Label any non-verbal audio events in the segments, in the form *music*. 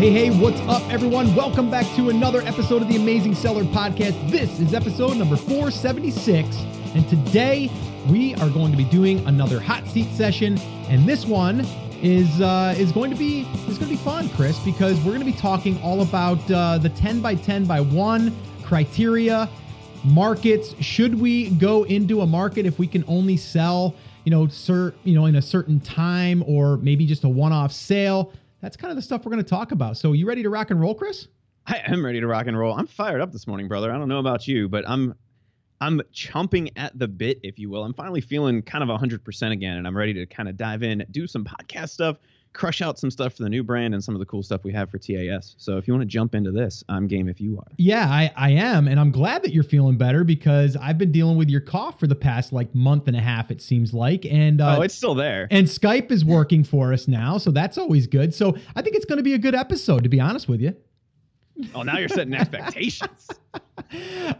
Hey, hey, what's up, everyone? Welcome back to another episode of the Amazing Seller Podcast. This is episode number 476, and today we are going to be doing another hot seat session. And this one is uh, is going to be is going to be fun, Chris, because we're going to be talking all about uh, the 10 by 10 by 1 criteria, markets. Should we go into a market if we can only sell, you know, cert, you know, in a certain time, or maybe just a one-off sale? That's kind of the stuff we're going to talk about. So, you ready to rock and roll, Chris? I am ready to rock and roll. I'm fired up this morning, brother. I don't know about you, but I'm I'm chomping at the bit, if you will. I'm finally feeling kind of 100% again, and I'm ready to kind of dive in, do some podcast stuff, crush out some stuff for the new brand and some of the cool stuff we have for TAS. So if you want to jump into this, I'm game if you are. Yeah, I, I am. And I'm glad that you're feeling better because I've been dealing with your cough for the past like month and a half, it seems like. And uh, oh, it's still there. And Skype is working for us now. So that's always good. So I think it's going to be a good episode, to be honest with you. Oh, now you're setting expectations. *laughs*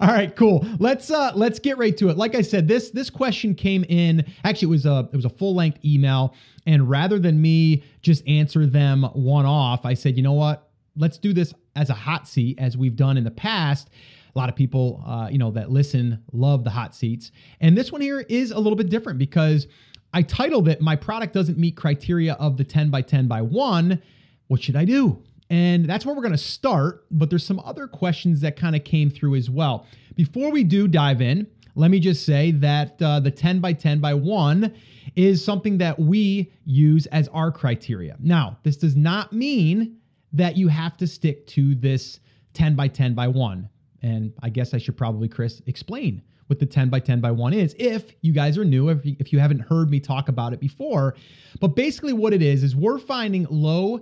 All right, cool. Let's uh let's get right to it. Like I said, this this question came in. Actually, it was a it was a full length email, and rather than me just answer them one off, I said, you know what? Let's do this as a hot seat, as we've done in the past. A lot of people, uh, you know, that listen love the hot seats, and this one here is a little bit different because I titled it "My product doesn't meet criteria of the 10 by 10 by one." What should I do? And that's where we're going to start, but there's some other questions that kind of came through as well. Before we do dive in, let me just say that uh, the 10 by 10 by 1 is something that we use as our criteria. Now, this does not mean that you have to stick to this 10 by 10 by 1. And I guess I should probably, Chris, explain what the 10 by 10 by 1 is if you guys are new, if you, if you haven't heard me talk about it before. But basically, what it is, is we're finding low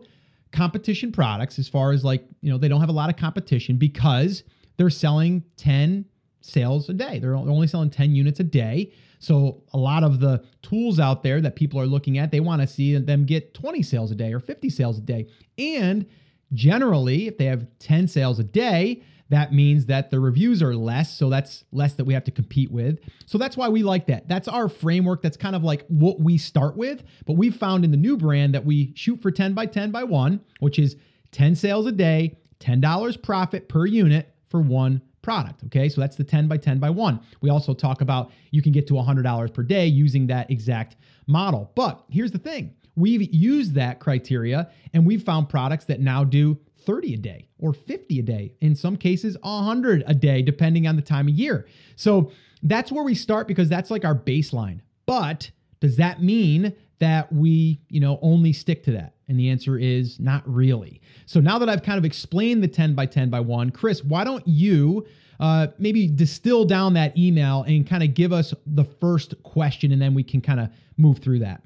competition products as far as like, you know, they don't have a lot of competition because they're selling 10 sales a day. They're only selling 10 units a day. So a lot of the tools out there that people are looking at, they want to see them get 20 sales a day or 50 sales a day. And generally, if they have 10 sales a day, that means that the reviews are less. So that's less that we have to compete with. So that's why we like that. That's our framework. That's kind of like what we start with. But we've found in the new brand that we shoot for 10 by 10 by one, which is 10 sales a day, $10 profit per unit for one product. Okay, so that's the 10 by 10 by 1. We also talk about you can get to $100 per day using that exact model. But here's the thing we've used that criteria and we've found products that now do 30 a day or 50 a day, in some cases 100 a day, depending on the time of year. So that's where we start because that's like our baseline. But does that mean that we, you know, only stick to that? And the answer is not really. So now that I've kind of explained the 10 by 10 by 1, Chris, why don't you uh, maybe distill down that email and kind of give us the first question and then we can kind of move through that.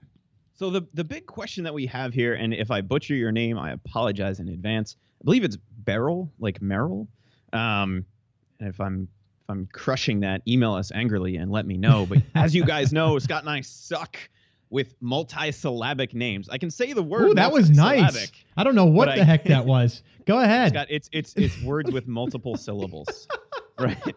So the the big question that we have here, and if I butcher your name, I apologize in advance. I believe it's Beryl, like Merrill. Um, and if I'm if I'm crushing that, email us angrily and let me know. But as you guys *laughs* know, Scott and I suck with multi-syllabic names. I can say the word. Ooh, that was nice. I don't know what the I, heck that *laughs* was. Go ahead. Scott, it's it's it's words with multiple syllables, *laughs* right?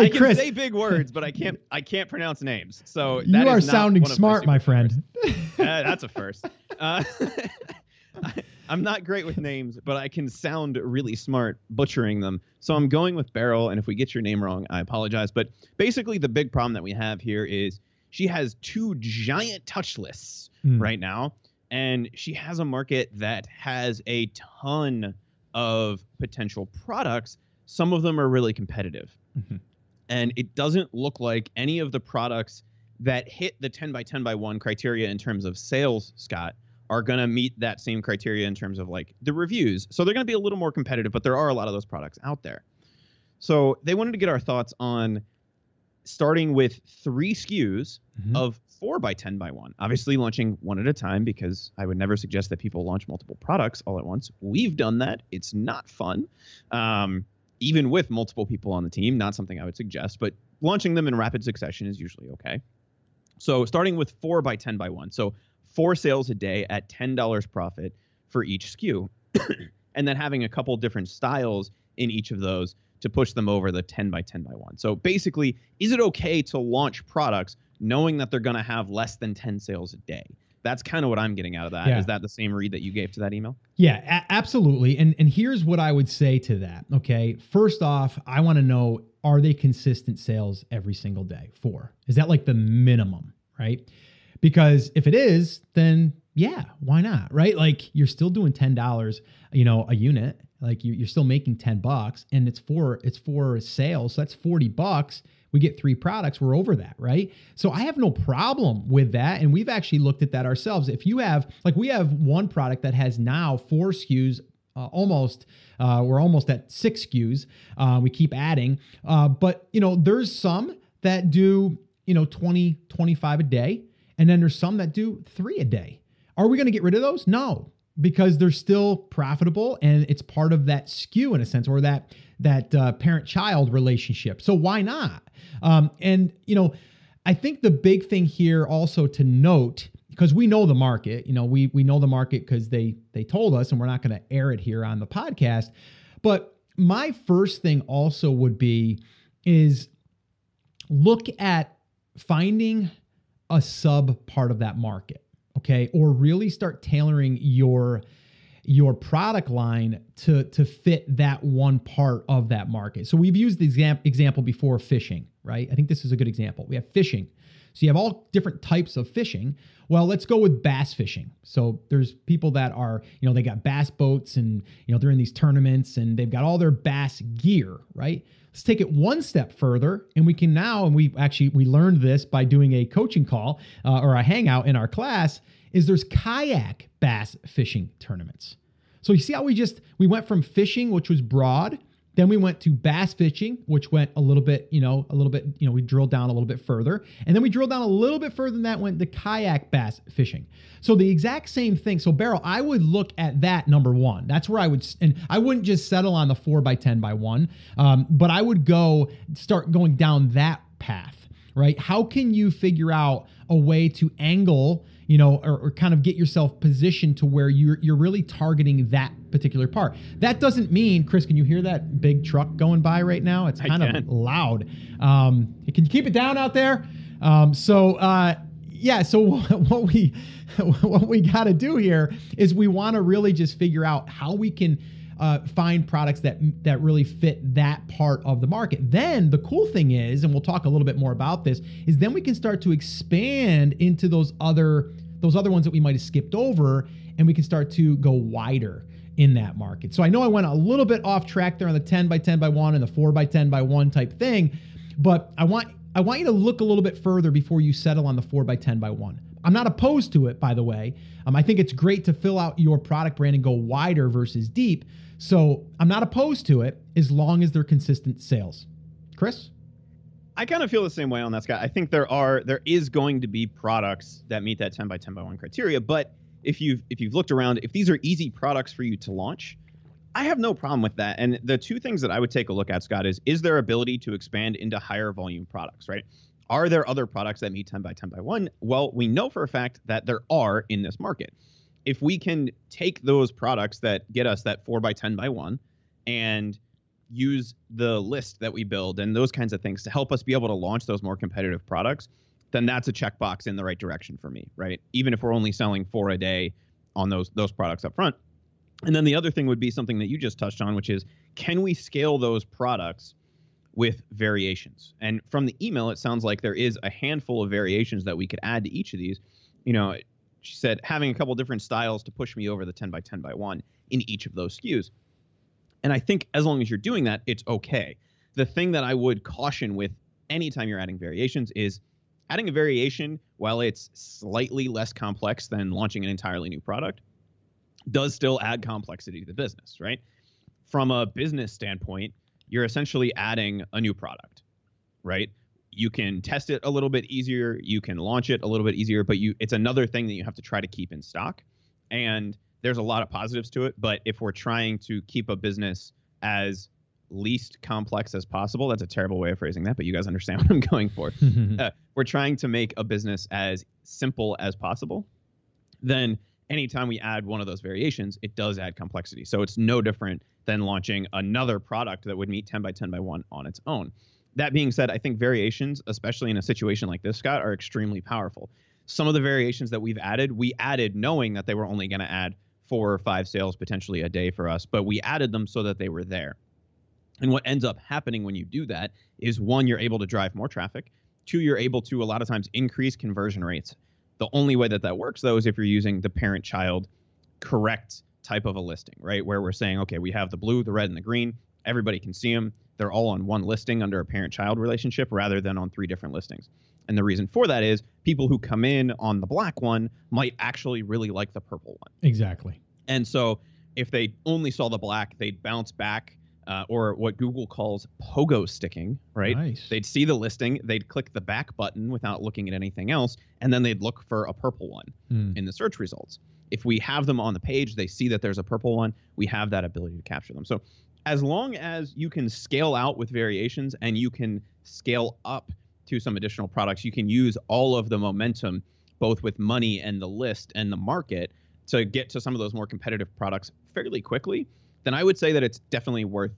Hey, I can Chris, say big words, but I can't. I can't pronounce names. So you are sounding smart, my, my friend. uh, that's a first. Uh, *laughs* I'm not great with names, but I can sound really smart butchering them. So I'm going with Beryl, and if we get your name wrong, I apologize. But basically, the big problem that we have here is she has two giant touch lists mm. right now, and she has a market that has a ton of potential products. Some of them are really competitive. Mm-hmm. And it doesn't look like any of the products that hit the 10 by 10 by 1 criteria in terms of sales, Scott, are going to meet that same criteria in terms of like the reviews. So they're going to be a little more competitive, but there are a lot of those products out there. So they wanted to get our thoughts on starting with three SKUs mm-hmm. of four by 10 by one. Obviously, launching one at a time because I would never suggest that people launch multiple products all at once. We've done that. It's not fun. Um, even with multiple people on the team, not something I would suggest, but launching them in rapid succession is usually okay. So starting with four by 10 by one. So four sales a day at $10 profit for each SKU. *coughs* and then having a couple different styles in each of those to push them over the 10 by 10 by 1. So basically, is it okay to launch products knowing that they're going to have less than 10 sales a day? That's kind of what I'm getting out of that. Yeah. Is that the same read that you gave to that email? Yeah, a- absolutely. And and here's what I would say to that. Okay, first off, I want to know are they consistent sales every single day? Four is that like the minimum, right? Because if it is, then yeah, why not, right? Like you're still doing ten dollars, you know, a unit. Like you, you're still making ten bucks, and it's for it's for sales, so that's forty bucks we get three products, we're over that, right? So I have no problem with that. And we've actually looked at that ourselves. If you have, like, we have one product that has now four SKUs. Uh, almost uh, we're almost at six SKUs. Uh, we keep adding, uh, but you know, there's some that do you know 20, 25 a day, and then there's some that do three a day. Are we going to get rid of those? No, because they're still profitable and it's part of that SKU in a sense, or that that uh, parent-child relationship. So why not? Um, and you know, I think the big thing here also to note because we know the market, you know, we we know the market because they they told us, and we're not going to air it here on the podcast. But my first thing also would be is look at finding a sub part of that market, okay, or really start tailoring your your product line to to fit that one part of that market. So we've used the exam- example before fishing, right? I think this is a good example. We have fishing. So you have all different types of fishing. Well, let's go with bass fishing. So there's people that are, you know, they got bass boats and, you know, they're in these tournaments and they've got all their bass gear, right? Let's take it one step further and we can now, and we actually, we learned this by doing a coaching call uh, or a hangout in our class is there's kayak bass fishing tournaments. So you see how we just we went from fishing, which was broad, then we went to bass fishing, which went a little bit, you know, a little bit, you know, we drilled down a little bit further, and then we drilled down a little bit further than that went to kayak bass fishing. So the exact same thing. So Beryl, I would look at that number one. That's where I would, and I wouldn't just settle on the four by ten by one, um, but I would go start going down that path. Right? How can you figure out a way to angle you know, or, or, kind of get yourself positioned to where you're you're really targeting that particular part. That doesn't mean, Chris, can you hear that big truck going by right now? It's kind of loud. Um, can you keep it down out there? Um, so uh, yeah, so *laughs* what we *laughs* what we got to do here is we want to really just figure out how we can uh, find products that that really fit that part of the market. Then the cool thing is, and we'll talk a little bit more about this, is then we can start to expand into those other those other ones that we might have skipped over, and we can start to go wider in that market. So I know I went a little bit off track there on the 10 by 10 by 1 and the 4 by 10 by 1 type thing, but I want I want you to look a little bit further before you settle on the 4 by 10 by 1. I'm not opposed to it, by the way. Um, I think it's great to fill out your product brand and go wider versus deep. So I'm not opposed to it as long as they're consistent sales. Chris? I kind of feel the same way on that, Scott. I think there are there is going to be products that meet that 10 by 10 by 1 criteria, but if you've if you've looked around, if these are easy products for you to launch, I have no problem with that. And the two things that I would take a look at, Scott, is is there ability to expand into higher volume products, right? Are there other products that meet 10 by 10 by 1? Well, we know for a fact that there are in this market if we can take those products that get us that four by 10 by one and use the list that we build and those kinds of things to help us be able to launch those more competitive products, then that's a checkbox in the right direction for me, right? Even if we're only selling four a day on those those products up front. And then the other thing would be something that you just touched on, which is can we scale those products with variations? And from the email, it sounds like there is a handful of variations that we could add to each of these. You know, she said having a couple different styles to push me over the 10 by 10 by 1 in each of those SKUs. And I think as long as you're doing that, it's okay. The thing that I would caution with anytime you're adding variations is adding a variation, while it's slightly less complex than launching an entirely new product, does still add complexity to the business, right? From a business standpoint, you're essentially adding a new product, right? you can test it a little bit easier you can launch it a little bit easier but you it's another thing that you have to try to keep in stock and there's a lot of positives to it but if we're trying to keep a business as least complex as possible. That's a terrible way of phrasing that but you guys understand *laughs* what i'm going for. *laughs* Uh, we're trying to make a business as simple as possible. Then anytime we add one of those variations it does add complexity. So it's no different than launching another product that would meet 10 by 10 by 1 on its own. That being said, I think variations, especially in a situation like this, Scott, are extremely powerful. some of the variations that we've added, we added knowing that they were only going to add four or five sales potentially a day for us, but we added them so that they were there. And what ends up happening when you do that is one, you're able to drive more traffic. Two, you're able to a lot of times increase conversion rates. The only way that that works though is if you're using the parent child correct type of a listing, right? Where we're saying, okay, we have the blue, the red, and the green. Everybody can see them. They're all on one listing under a parent child relationship rather than on three different listings. And the reason for that is people who come in on the black one might actually really like the purple one. Exactly. And so if they only saw the black, they'd bounce back uh, or what Google calls pogo sticking, right? Nice. They'd see the listing, they'd click the back button without looking at anything else, and then they'd look for a purple one Mm. in the search results. If we have them on the page, they see that there's a purple one, we have that ability to capture them. So as long as you can scale out with variations and you can scale up to some additional products, you can use all of the momentum, both with money and the list and the market, to get to some of those more competitive products fairly quickly, then I would say that it's definitely worth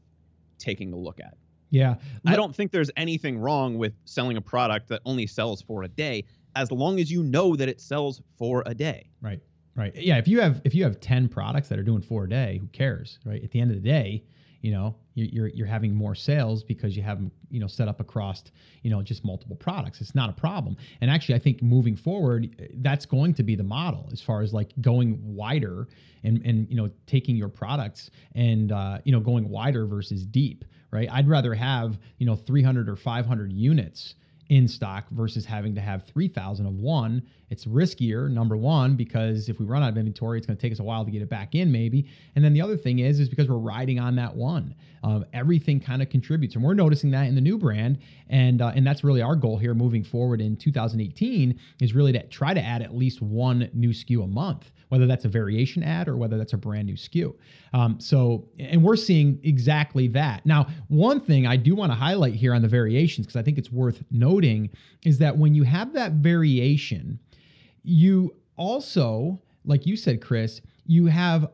taking a look at. Yeah. I don't think there's anything wrong with selling a product that only sells for a day as long as you know that it sells for a day. Right. Right. Yeah. If you have if you have ten products that are doing four a day, who cares? Right. At the end of the day, you know, you- you're you're having more sales because you have you know, set up across, you know, just multiple products. It's not a problem. And actually, I think moving forward, that's going to be the model as far as like going wider and and you know taking your products and uh, you know going wider versus deep. Right. I'd rather have you know 300 or 500 units in stock versus having to have 3000 of one. It's riskier number one because if we run out of inventory it's going to take us a while to get it back in maybe. And then the other thing is is because we're riding on that one. Um, everything kind of contributes and we're noticing that in the new brand and uh, and that's really our goal here moving forward in 2018 is really to try to add at least one new SKU a month whether that's a variation ad or whether that's a brand new SKU. Um, so, and we're seeing exactly that. Now, one thing I do want to highlight here on the variations, because I think it's worth noting, is that when you have that variation, you also, like you said, Chris, you have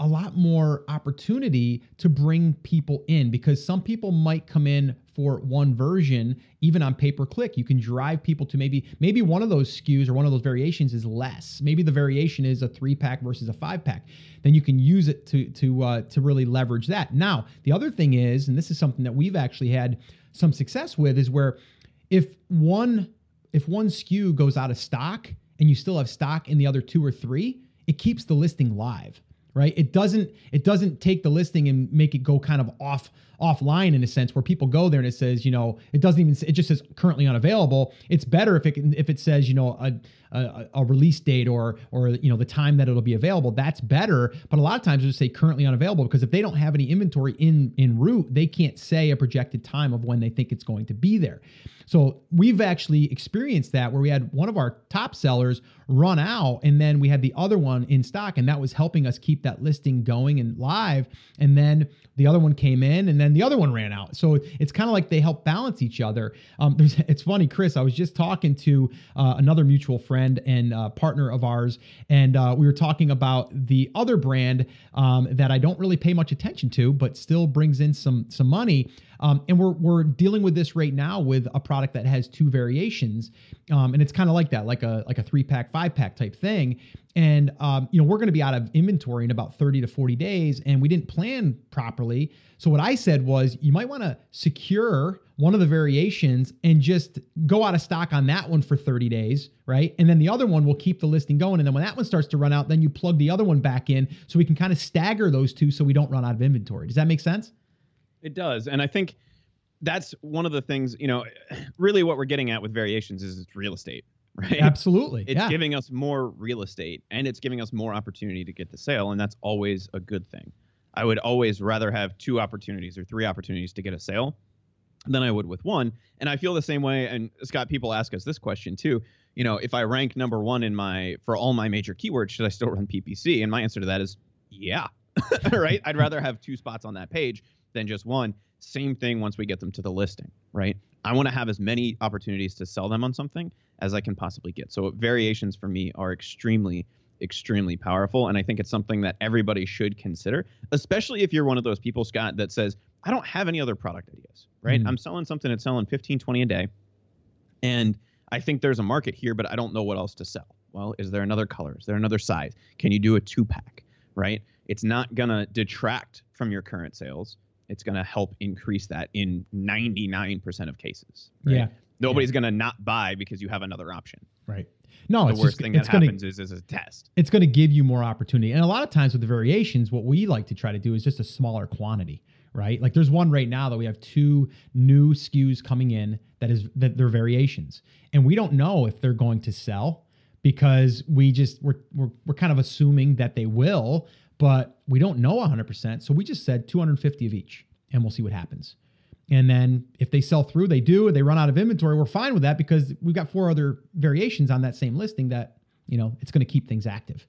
a lot more opportunity to bring people in because some people might come in for one version even on pay per click you can drive people to maybe maybe one of those SKUs or one of those variations is less. Maybe the variation is a 3 pack versus a 5 pack then you can use it to to uh, to really leverage that. Now the other thing is and this is something that we've actually had some success with is where if one if one SKU goes out of stock and you still have stock in the other two or three it keeps the listing live right? It doesn't it doesn't take the listing and make it go kind of off offline in a sense where people go there and it says you know it doesn't even it just says currently unavailable. It's better if it can if it says you know a, a, a release date or or you know the time that it'll be available. That's better. But a lot of times it'll say currently unavailable because if they don't have any inventory in in route they can't say a projected time of when they think it's going to be there. So we've actually experienced that where we had one of our top sellers run out and then we had the other one in stock and that was helping us keep that listing going and live. And then the other one came in and then the other one ran out. So it's kind of like they help balance each other. Um, *laughs* it's funny chris i was just talking to uh, another mutual friend and uh, partner of ours and uh, we were talking about the other brand um, that i don't really pay much attention to but still brings in some some money um, and we're, we're dealing with this right now with a product that has two variations. Um, and it's kind of like that like a like a three pack five pack type thing. And um, you know we're going to be out of inventory in about 30 to 40 days and we didn't plan properly. So what i said was you might want to secure one of the variations and just go out of stock on that one for 30 days right? And then the other one will keep the listing going. And then when that one starts to run out then you plug the other one back in so we can kind of stagger those two so we don't run out of inventory. Does that make sense It does. And I think that's one of the things, you know, *sighs* really what we're getting at with variations is it's real estate, *laughs* right? absolutely It's yeah. giving us more real estate and it's giving us more opportunity to get the sale. And that's always a good thing. I would always rather have two opportunities or three opportunities to get a sale than I would with one. And I feel the same way. And Scott, people ask us this question too. You know, if I rank number one in my for all my major keywords, should I still run PPC? And my answer to that is yeah. *laughs* right? I'd rather have two spots on that page than just one. Same thing once we get them to the listing, right? I want to have as many opportunities to sell them on something as I can possibly get. So variations for me are extremely extremely powerful and I think it's something that everybody should consider, especially if you're one of those people Scott that says, "I don't have any other product ideas." Right? Mm. I'm selling something that's selling 15 20 a day and I think there's a market here, but I don't know what else to sell. Well, is there another color? Is there another size? Can you do a two pack? Right? It's not going to detract from your current sales. It's going to help increase that in 99% of cases. Right? Yeah. Nobody's going to not buy because you have another option. Right. No, the it's worst just, thing that gonna, happens is, is a test. it's going to give you more opportunity. And a lot of times with the variations, what we like to try to do is just a smaller quantity, right? Like there's one right now that we have two new SKUs coming in that is that they're variations. And we don't know if they're going to sell because we just we're we're, we're kind of assuming that they will, but we don't know 100%. So we just said 250 of each and we'll see what happens. And then if they sell through, they do, they run out of inventory, we're fine with that because we've got four other variations on that same listing that, you know, it's going to keep things active.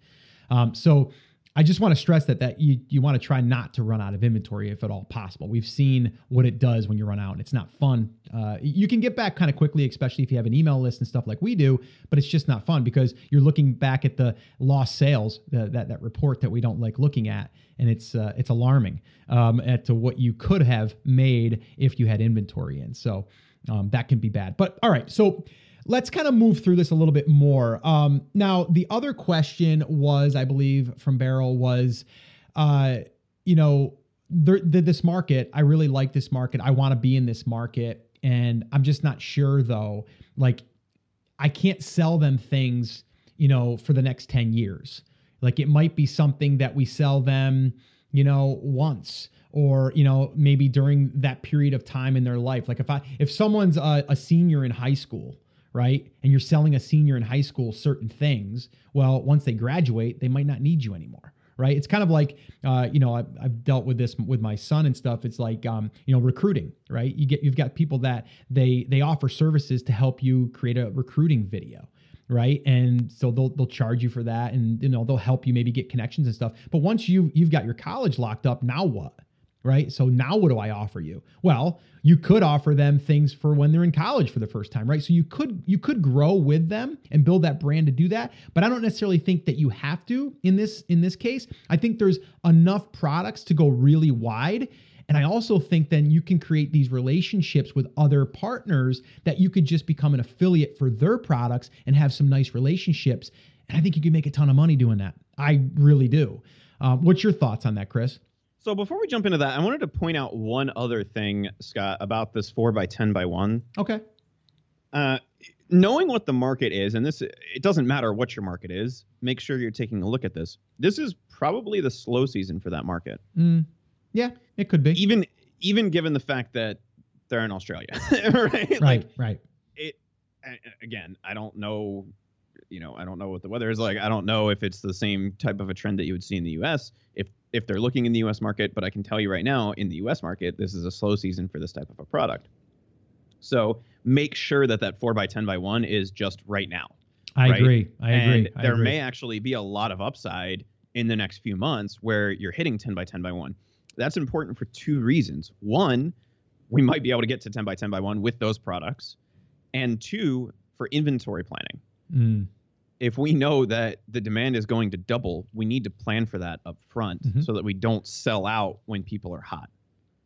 Um, so I just want to stress that that you you want to try not to run out of inventory if at all possible. We've seen what it does when you run out, and it's not fun. Uh, you can get back kind of quickly, especially if you have an email list and stuff like we do, but it's just not fun because you're looking back at the lost sales, the, that that report that we don't like looking at, and it's uh, it's alarming um, at to what you could have made if you had inventory in. So um, that can be bad. But all right, so let's kind of move through this a little bit more. Um, now, the other question was, I believe, from Beryl was, uh, you know, this market, I really like this market. I want to be in this market. And I'm just not sure, though. Like, I can't sell them things, you know, for the next 10 years. Like, it might be something that we sell them, you know, once or you know maybe during that period of time in their life like if i if someone's a, a senior in high school right? And you're selling a senior in high school certain things. Well, once they graduate, they might not need you anymore, right? It's kind of like, uh, you know, I've, I've, dealt with this with my son and stuff. It's like, um, you know, recruiting, right? You get, you've got people that they they offer services to help you create a recruiting video. Right. And so they'll they'll charge you for that and you know they'll help you maybe get connections and stuff. But once you you've got your college locked up, now what? Right? So now what do I offer you? Well, you could offer them things for when they're in college for the first time, right? So you could you could grow with them and build that brand to do that, but I don't necessarily think that you have to in this in this case. I think there's enough products to go really wide. And I also think then you can create these relationships with other partners that you could just become an affiliate for their products and have some nice relationships. And I think you can make a ton of money doing that. I really do. Um, what's your thoughts on that, Chris? So before we jump into that, I wanted to point out one other thing, Scott, about this four by ten by one. Okay. Uh, knowing what the market is, and this it doesn't matter what your market is. Make sure you're taking a look at this. This is probably the slow season for that market. Mm, yeah, it could be. Even even given the fact that they're in Australia, *laughs* right? Right. Like, right. It again. I don't know. You know, I don't know what the weather is like. I don't know if it's the same type of a trend that you would see in the U.S. If if they're looking in the US market, but I can tell you right now in the US market, this is a slow season for this type of a product. So make sure that that 4 by 10 by 1 is just right now. I right? agree. I and agree. I there agree. may actually be a lot of upside in the next few months where you're hitting 10 by 10 by 1. That's important for two reasons. One, we might be able to get to 10 by 10 by 1 with those products. And two, for inventory planning. Mm. If we know that the demand is going to double, we need to plan for that up front Mhm. so that we don't sell out when people are hot.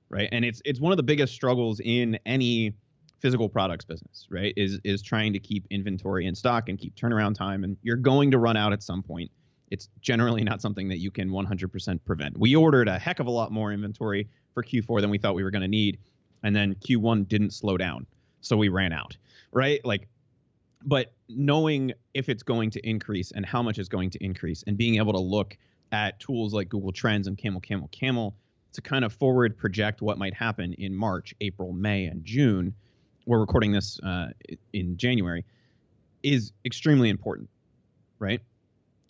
Right? And it's it's one of the biggest struggles in any physical products business, right? Is is trying to keep inventory in stock and keep turnaround time and you're going to run out at some point. It's generally not something that you can 100% prevent. We ordered a heck of a lot more inventory for Q4 than we thought we were going to need and then Q1 didn't slow down. So we ran out, right? Like but knowing if it's going to increase and how much is going to increase and being able to look at tools like Google Trends and Camel Camel Camel to kind of forward project what might happen in March, April, May, and June. We're recording this uh, in January, is extremely important, right?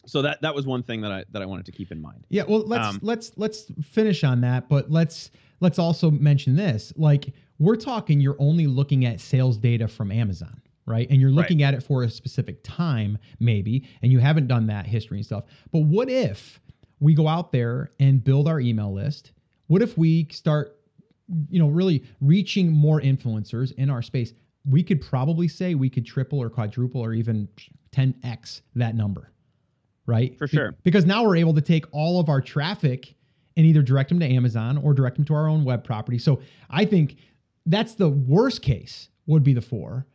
So that that was one thing that I that I wanted to keep in mind. Yeah, well let's Um, let's let's finish on that, but let's let's also mention this. Like we're talking you're only looking at sales data from Amazon, right? And you're looking at it for a specific time maybe, and you haven't done that history and stuff. But what if we go out there and build our email list? What if we start you know really reaching more influencers in our space? We could probably say we could triple or quadruple or even 10x that number right? For Be- sure. because now we're able to take all of our traffic and either direct them to Amazon or direct them to our own web property. So I think that's the worst case would be the four.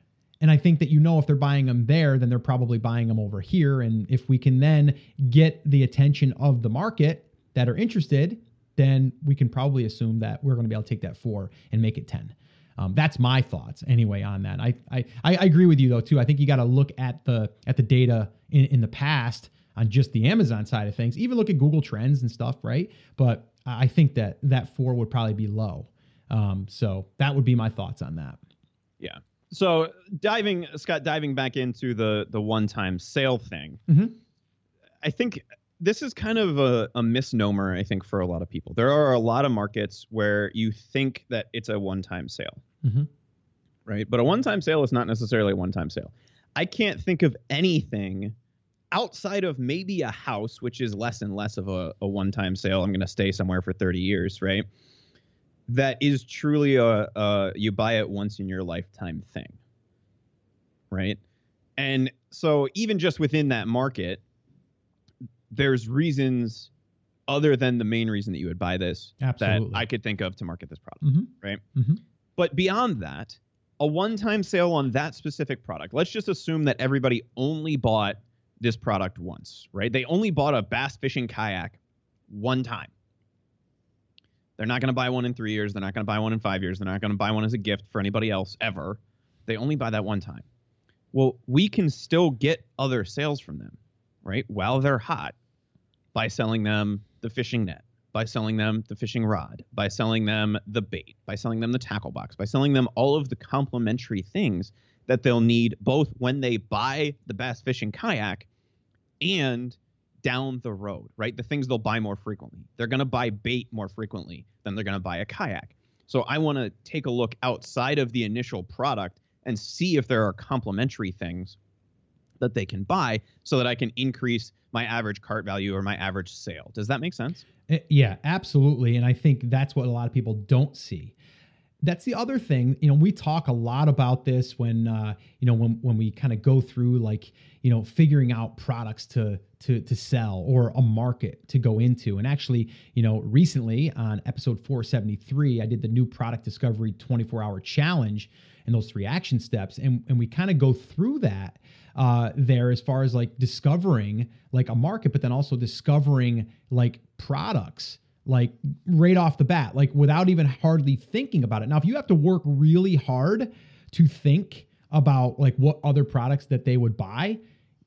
And I think that you know if they're buying them there, then they're probably buying them over here. And if we can then get the attention of the market that are interested, then we can probably assume that we're going to be able to take that four and make it 10. Um, that's my thoughts anyway on that. I, I, I agree with you though too. I think you got to look at the at the data in, in the past on just the Amazon side of things. Even look at Google Trends and stuff, right? But I think that that four would probably be low. Um, so that would be my thoughts on that. Yeah. So diving, Scott, diving back into the the one time sale thing, mm-hmm. I think this is kind of a, a, misnomer. I think for a lot of people, there are a lot of markets where you think that it's a one time sale, mm-hmm. right? But a one time sale is not necessarily a one time sale. I can't think of anything outside of maybe a house, which is less and less of a, a one time sale. I'm going to stay somewhere for 30 years, right? That is truly a, a you buy it once in your lifetime thing right and so even just within that market there's reasons other than the main reason that you would buy this Absolutely. that i could think of to market this product mm-hmm. right mm-hmm. but beyond that a one-time sale on that specific product let's just assume that everybody only bought this product once right they only bought a bass fishing kayak one time they're not going to buy one in three years. They're not going to buy one in five years. They're not going to buy one as a gift for anybody else ever. They only buy that one time. Well, we can still get other sales from them, right? While they're hot by selling them the fishing net, by selling them the fishing rod, by selling them the bait, by selling them the tackle box, by selling them all of the complementary things that they'll need both when they buy the bass fishing kayak and down the road, right? The things they'll buy more frequently. They're going to buy bait more frequently than they're going to buy a kayak. So I want to take a look outside of the initial product and see if there are complementary things that they can buy so that I can increase my average cart value or my average sale. Does that make sense? Eh, yeah, absolutely. And I think that's what a lot of people don't see that's the other thing you know we talk a lot about this when uh, you know when when we kind of go through like you know figuring out products to to to sell or a market to go into and actually you know recently on episode 473 i did the new product discovery 24 hour challenge and those three action steps and and we kind of go through that uh, there as far as like discovering like a market but then also discovering like products like right off the bat, like without even hardly thinking about it. Now, if you have to work really hard to think about like what other products that they would buy,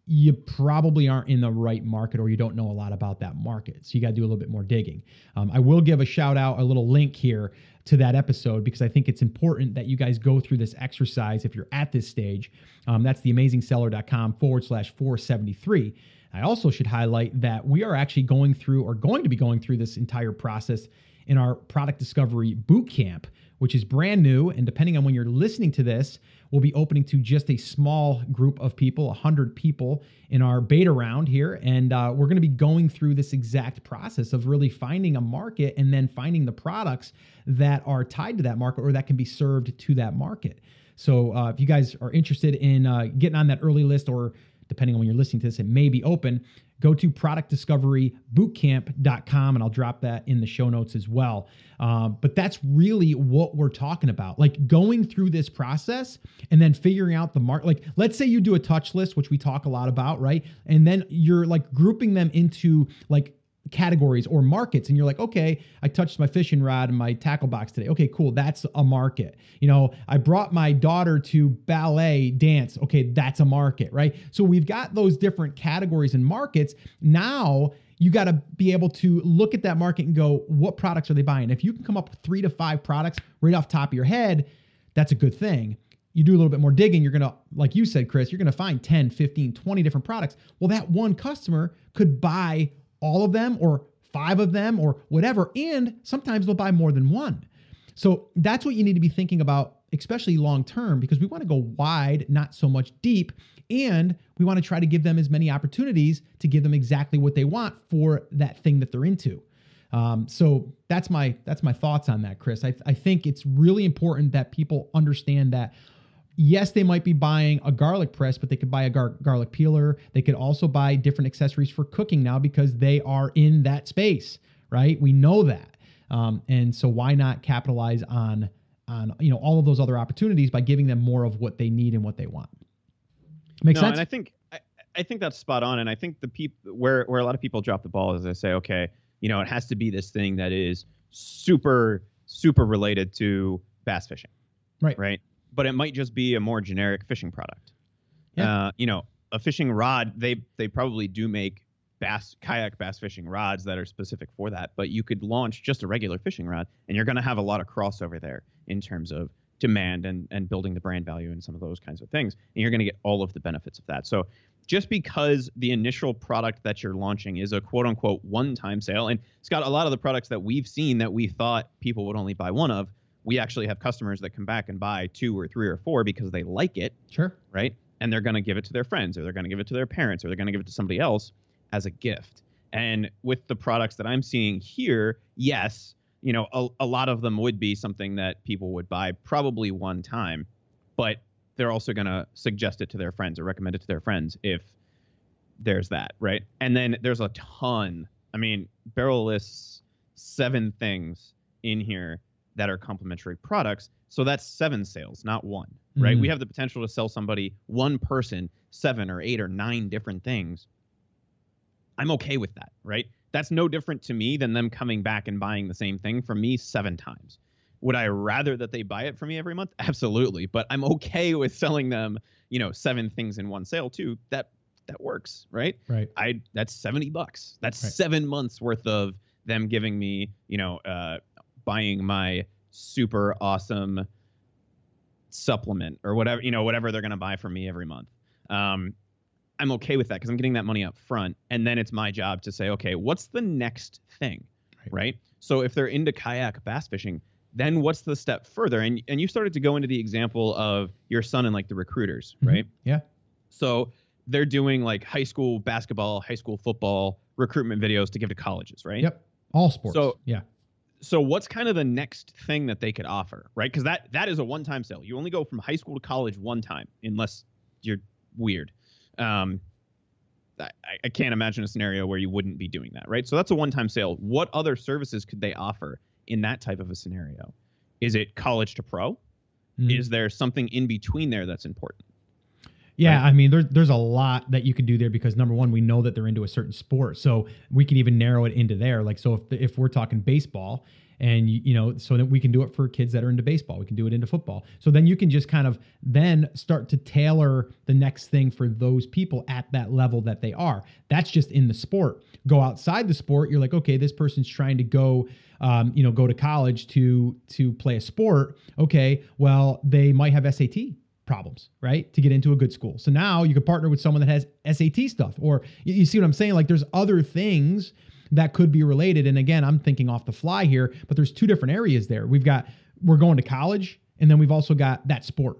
you probably aren't in the right market or you don't know a lot about that market. So you got to do a little bit more digging. Um, I will give a shout out, a little link here to that episode because I think it's important that you guys go through this exercise if you're at this stage. Um, that's theamazingseller.com forward slash 473. I also should highlight that we are actually going through or going to be going through this entire process in our product discovery boot camp, which is brand new. And depending on when you're listening to this, we'll be opening to just a small group of people, 100 people in our beta round here. And uh, we're going to be going through this exact process of really finding a market and then finding the products that are tied to that market or that can be served to that market. So uh, if you guys are interested in uh, getting on that early list or depending on when you're listening to this, it may be open. Go to productdiscoverybootcamp.com and I'll drop that in the show notes as well. Um, but that's really what we're talking about. Like going through this process and then figuring out the mark. Like, let's say you do a touch list, which we talk a lot about, right? And then you're like grouping them into like categories or markets and you're like okay i touched my fishing rod and my tackle box today. Okay cool that's a market. You know i brought my daughter to ballet dance. Okay that's a market right? So we've got those different categories and markets. Now you got to be able to look at that market and go what products are they buying? If you can come up with three to five products right off top of your head that's a good thing. You do a little bit more digging you're going to like you said chris you're going to find 10 15 20 different products. Well that one customer could buy all of them or five of them or whatever. And sometimes they'll buy more than one. So that's what you need to be thinking about, especially long term, because we want to go wide, not so much deep. And we want to try to give them as many opportunities to give them exactly what they want for that thing that they're into. Um, so that's my that's my thoughts on that, Chris. I, I think it's really important that people understand that yes, they might be buying a garlic press, but they could buy a gar- garlic peeler. They could also buy different accessories for cooking now because they are in that space, right? We know that. Um, and so why not capitalize on on you know all of those other opportunities by giving them more of what they need and what they want. Makes no, sense? And I think I, I think that's spot on. And I think the people where where a lot of people drop the ball is they say, okay, you know, it has to be this thing that is super super related to bass fishing, right? Right. But it might just be a more generic fishing product. Yeah. Uh, you know, a fishing rod. They they probably do make bass kayak bass fishing rods that are specific for that but you could launch just a regular fishing rod and you're going to have a lot of crossover there in terms of demand and and building the brand value and some of those kinds of things and you're going to get all of the benefits of that so just because the initial product that you're launching is a quote unquote one time sale and Scott a lot of the products that we've seen that we thought people would only buy one of we actually have customers that come back and buy two or three or four because they like it sure right and they're going to give it to their friends or they're going to give it to their parents or they're going to give it to somebody else as a gift. And with the products that I'm seeing here, yes, you know, a, a lot of them would be something that people would buy probably one time, but they're also going to suggest it to their friends or recommend it to their friends if there's that, right? And then there's a ton. I mean, Beryl lists seven things in here that are complementary products. So that's seven sales, not one, right? Mhm. We have the potential to sell somebody, one person, seven or eight or nine different things I'm okay with that, right? That's no different to me than them coming back and buying the same thing from me seven times. Would I rather that they buy it from me every month? Absolutely, but I'm okay *laughs* with selling them, you know, seven things in one sale too. That that works, right? Right. I that's 70 bucks. That's Right. 7 months worth of them giving me, you know, uh buying my super awesome supplement or whatever, you know, whatever they're going to buy from me every month. Um I'm okay with that because I'm getting that money up front. And then it's my job to say, okay, what's the next thing? Right. Right. So if they're into kayak bass fishing, then what's the step further? And and you started to go into the example of your son and like the recruiters, Mhm. right? Yeah. So they're doing like high school basketball, high school football recruitment videos to give to colleges, right? Yep. All sports. So- yeah. So what's kind of the next thing that they could offer, right? Because that that is a one-time sale. You only go from high school to college one time, unless you're weird. Um, I, I can't imagine a scenario where you wouldn't be doing that, right? So that's a one-time sale. What other services could they offer in that type of a scenario? Is it college to pro? Mhm. Is there something in between there that's important? Yeah, right? I mean, there's there's a lot that you can do there because number one, we know that they're into a certain sport, so we can even narrow it into there. Like, so if if we're talking baseball, and you, you know, so that we can do it for kids that are into baseball, we can do it into football. So then you can just kind of then start to tailor the next thing for those people at that level that they are. That's just in the sport. Go outside the sport, you're like, okay, this person's trying to go um, you know, go to college to to play a sport. Okay, well, they might have SAT problems, right? To get into a good school. So now you could partner with someone that has SAT stuff, or you, you see what I'm saying? Like there's other things that could be related. And again, I'm thinking off the fly here, but there's two different areas there. We've got we're going to college, and then we've also got that sport.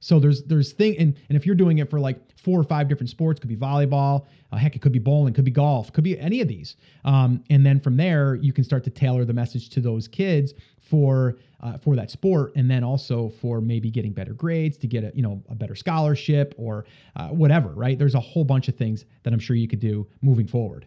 So there's there's thing and, and if you're doing it for like four or five different sports, could be volleyball, uh, heck, it could be bowling, could be golf, could be any of these. Um, and then from there, you can start to tailor the message to those kids for uh, for that sport, and then also for maybe getting better grades to get a you know a better scholarship or uh, whatever. Right? There's a whole bunch of things that I'm sure you could do moving forward.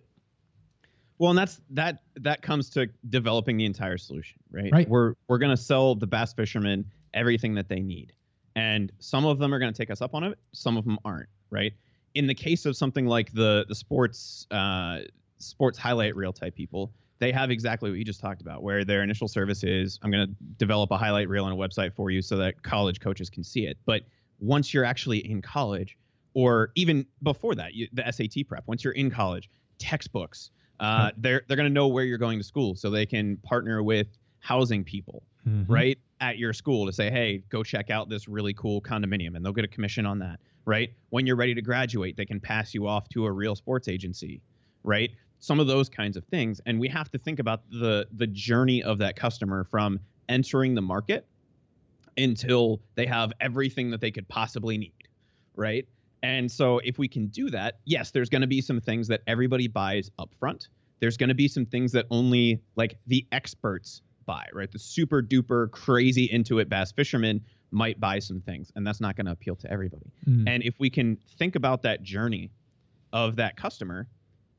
Well, and that's that that comes to developing the entire solution, right? Right. We're we're gonna sell the bass fishermen everything that they need. And some of them are gonna take us up on it, some of them aren't, right? In the case of something like the the sports uh sports highlight reel type people, they have exactly what you just talked about, where their initial service is I'm gonna develop a highlight reel on a website for you so that college coaches can see it. But once you're actually in college, or even before that, you, the SAT prep, once you're in college, textbooks, uh, they're they're going to know where you're going to school, so they can partner with housing people, Mm-hmm. right, at your school to say, hey, go check out this really cool condominium, and they'll get a commission on that, right? When you're ready to graduate, they can pass you off to a real sports agency, right? Some of those kinds of things, and we have to think about the the journey of that customer from entering the market until they have everything that they could possibly need, right? And so if we can do that, yes, there's going to be some things that everybody buys up front. There's going to be some things that only like the experts buy, right? The super duper crazy into it bass fishermen might buy some things, and that's not going to appeal to everybody. Mhm. And if we can think about that journey of that customer,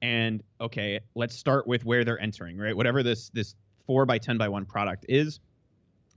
and okay, let's start with where they're entering, right? Whatever this this four by ten by one product is,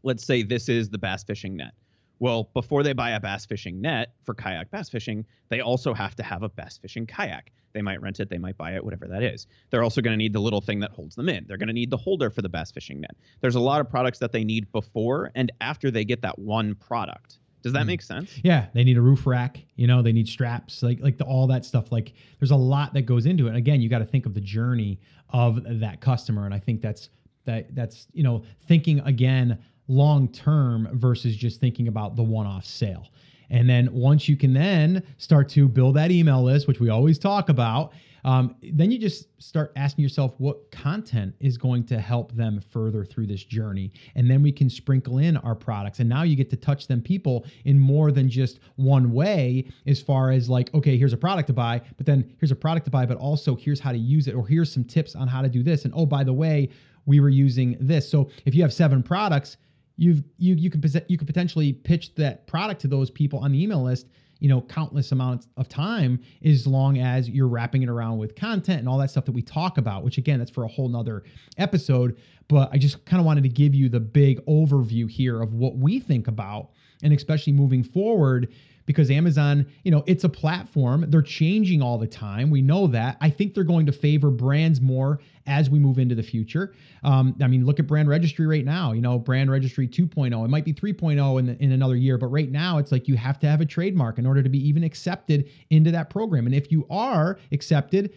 let's say this is the bass fishing net. Well, before they buy a bass fishing net for kayak bass fishing, they also have to have a bass fishing kayak. They might rent it, they might buy it, whatever that is. They're also going to need the little thing that holds them in. They're going to need the holder for the bass fishing net. There's a lot of products that they need before and after they get that one product. Does that Mm. make sense? Yeah, they need a roof rack. You know, they need straps, like like the, all that stuff. Like, there's a lot that goes into it. Again, you got to think of the journey of that customer, and I think that's that that's you know thinking again long term versus just thinking about the one off sale. And then once you can then start to build that email list, which we always talk about, um, then you just start asking yourself what content is going to help them further through this journey. And then we can sprinkle in our products. And now you get to touch them people in more than just one way, as far as like, okay, here's a product to buy, but then here's a product to buy, but also here's how to use it, or here's some tips on how to do this. And oh, by the way, we were using this. So if you have seven products, you've you you can you could potentially pitch that product to those people on the email list you know countless amounts of time as long as you're wrapping it around with content and all that stuff that we talk about which again that's for a whole nother episode. But i just kind of wanted to give you the big overview here of what we think about and especially moving forward because Amazon, you know, it's a platform. They're changing all the time. We know that. I think they're going to favor brands more as we move into the future. Um, I mean, look at brand registry right now. You know, brand registry 2.0. It might be 3.0 in, the, in another year, but right now it's like you have to have a trademark in order to be even accepted into that program. And if you are accepted,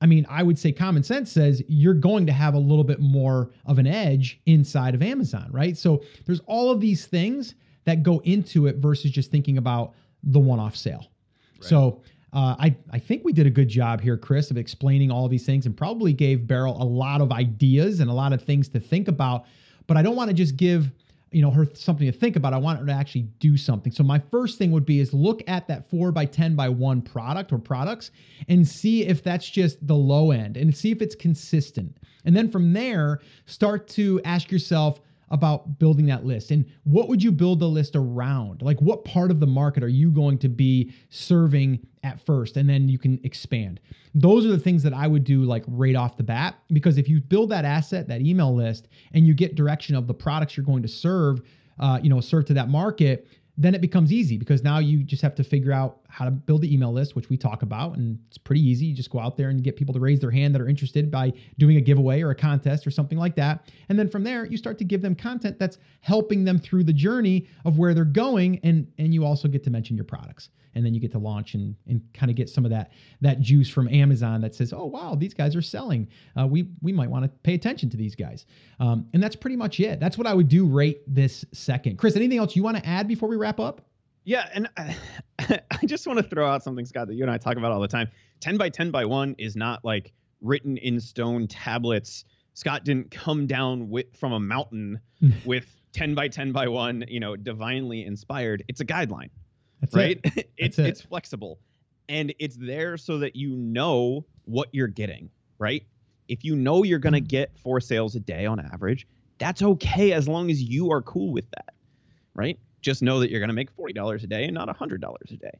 I mean, I would say common sense says you're going to have a little bit more of an edge inside of Amazon, right? So there's all of these things that go into it versus just thinking about the one-off sale. So uh, I I think we did a good job here, Chris, of explaining all these things, and probably gave Beryl a lot of ideas and a lot of things to think about. But I don't want to just give you know her something to think about. I want her to actually do something. So my first thing would be is look at that four by ten by one product or products and see if that's just the low end and see if it's consistent. And then from there, start to ask yourself about building that list? And what would you build the list around? Like what part of the market are you going to be serving at first? And then you can expand. Those are the things that i would do like right off the bat because if you build that asset that email list and you get direction of the products you're going to serve uh, you know serve to that market then it becomes easy because now you just have to figure out how to build the email list, which we talk about, and it's pretty easy. You just go out there and get people to raise their hand that are interested by doing a giveaway or a contest or something like that. And then from there, you start to give them content that's helping them through the journey of where they're going, and and you also get to mention your products, and then you get to launch and and kind of get some of that that juice from Amazon that says, oh wow, these guys are selling. Uh, we we might want to pay attention to these guys, um, and that's pretty much it. That's what I would do right this second. Chris, anything else you want to add before we wrap up? Yeah, and I, *laughs* I just want to throw out something, Scott, that you and I talk about all the time. 10 by 10 by 1 is not like written in stone tablets. Scott didn't come down with from a mountain *laughs* with 10 by 10 by 1, you know, divinely inspired. It's a guideline, That's right? *laughs* it. it's it. it's flexible. And it's there so that you know what you're getting, right? If you know you're going to mm. get four sales a day on average, that's okay as long as you are cool with that, right? Just know that you're going to make $40 a day and not $100 a day.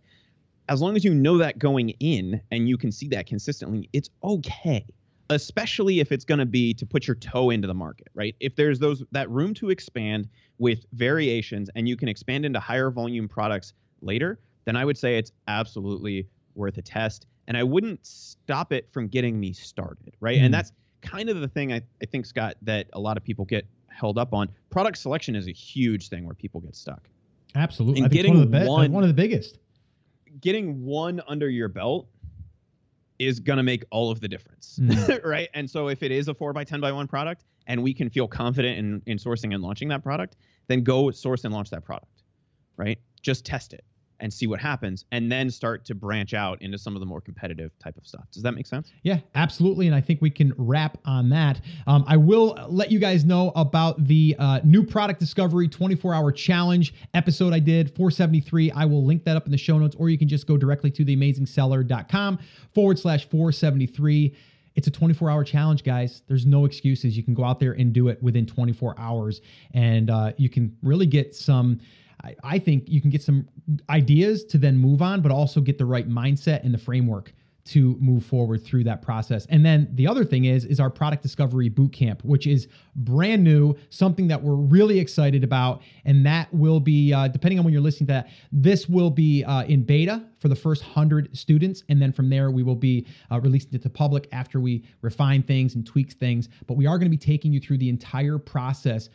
As long as you know that going in and you can see that consistently, it's okay. Especially if it's going to be to put your toe into the market, right? If there's those that room to expand with variations and you can expand into higher volume products later, then I would say it's absolutely worth a test. And I wouldn't stop it from getting me started, right? Mm. And that's kind of the thing I, I think, Scott, that a lot of people get held up on. Product selection is a huge thing where people get stuck. Absolutely. And I think one of the getting be- one- one of the biggest. Getting one under your belt is going to make all of the difference, Mm. *laughs* right? And so if it is a 4 by 10 by 1 product and we can feel confident in, in sourcing and launching that product, then go source and launch that product, right? Just test it and see what happens and then start to branch out into some of the more competitive type of stuff. Does that make sense? Yeah, absolutely. And I think we can wrap on that. Um, I will let you guys know about the uh, new product discovery 24 hour challenge episode I did, 473. I will link that up in the show notes, or you can just go directly to theamazingseller.com forward slash 473. It's a 24 hour challenge, guys. There's no excuses. You can go out there and do it within 24 hours, and uh, you can really get some. I, think you can get some ideas to then move on, but also get the right mindset and the framework to move forward through that process. And then the other thing is is our product discovery bootcamp, which is brand new, something that we're really excited about, and that will be uh, depending on when you're listening to that. This will be uh, in beta for the first hundred students, and then from there we will be uh, releasing it to public after we refine things and tweaks things. But we are going to be taking you through the entire process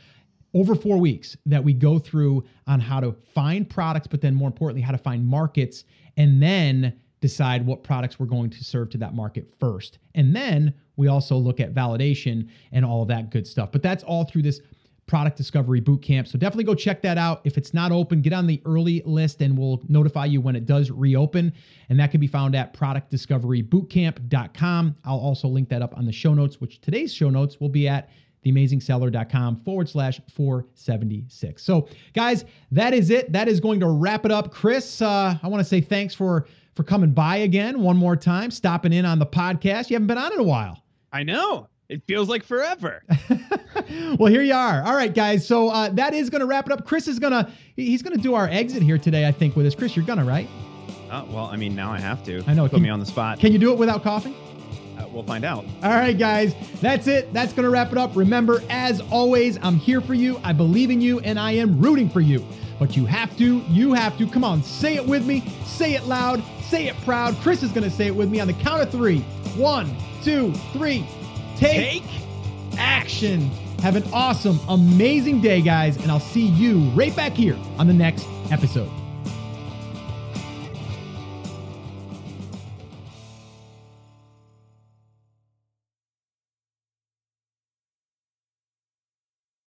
over four weeks that we go through on how to find products, but then more importantly, how to find markets, and then decide what products we're going to serve to that market first. And then we also look at validation and all of that good stuff. But that's all through this product discovery bootcamp. So definitely go check that out. If it's not open, get on the early list and we'll notify you when it does reopen. And that can be found at productdiscoverybootcamp.com. I'll also link that up on the show notes, which today's show notes will be at theamazingseller.com forward slash 476. So, guys, that is it. That is going to wrap it up. Chris, uh, I want to say thanks for for coming by again one more time, stopping in on the podcast. You haven't been on in a while. I know. It feels like forever. *laughs* well, here you are. All right, guys. So uh, that is going to wrap it up. Chris is going to he's going to do our exit here today. I think with us. Chris, you're gonna right? Uh, well, I mean, now I have to. I know. Put can, me on the spot. Can you do it without coughing? Uh, we'll find out. All right, guys. That's it. That's going to wrap it up. Remember, as always, I'm here for you. I believe in you, and I am rooting for you. But you have to, you have to. Come on, say it with me. Say it loud. Say it proud. Chris is going to say it with me on the count of three. One, two, three. Take, Take action. Have an awesome, amazing day, guys, and I'll see you right back here on the next episode.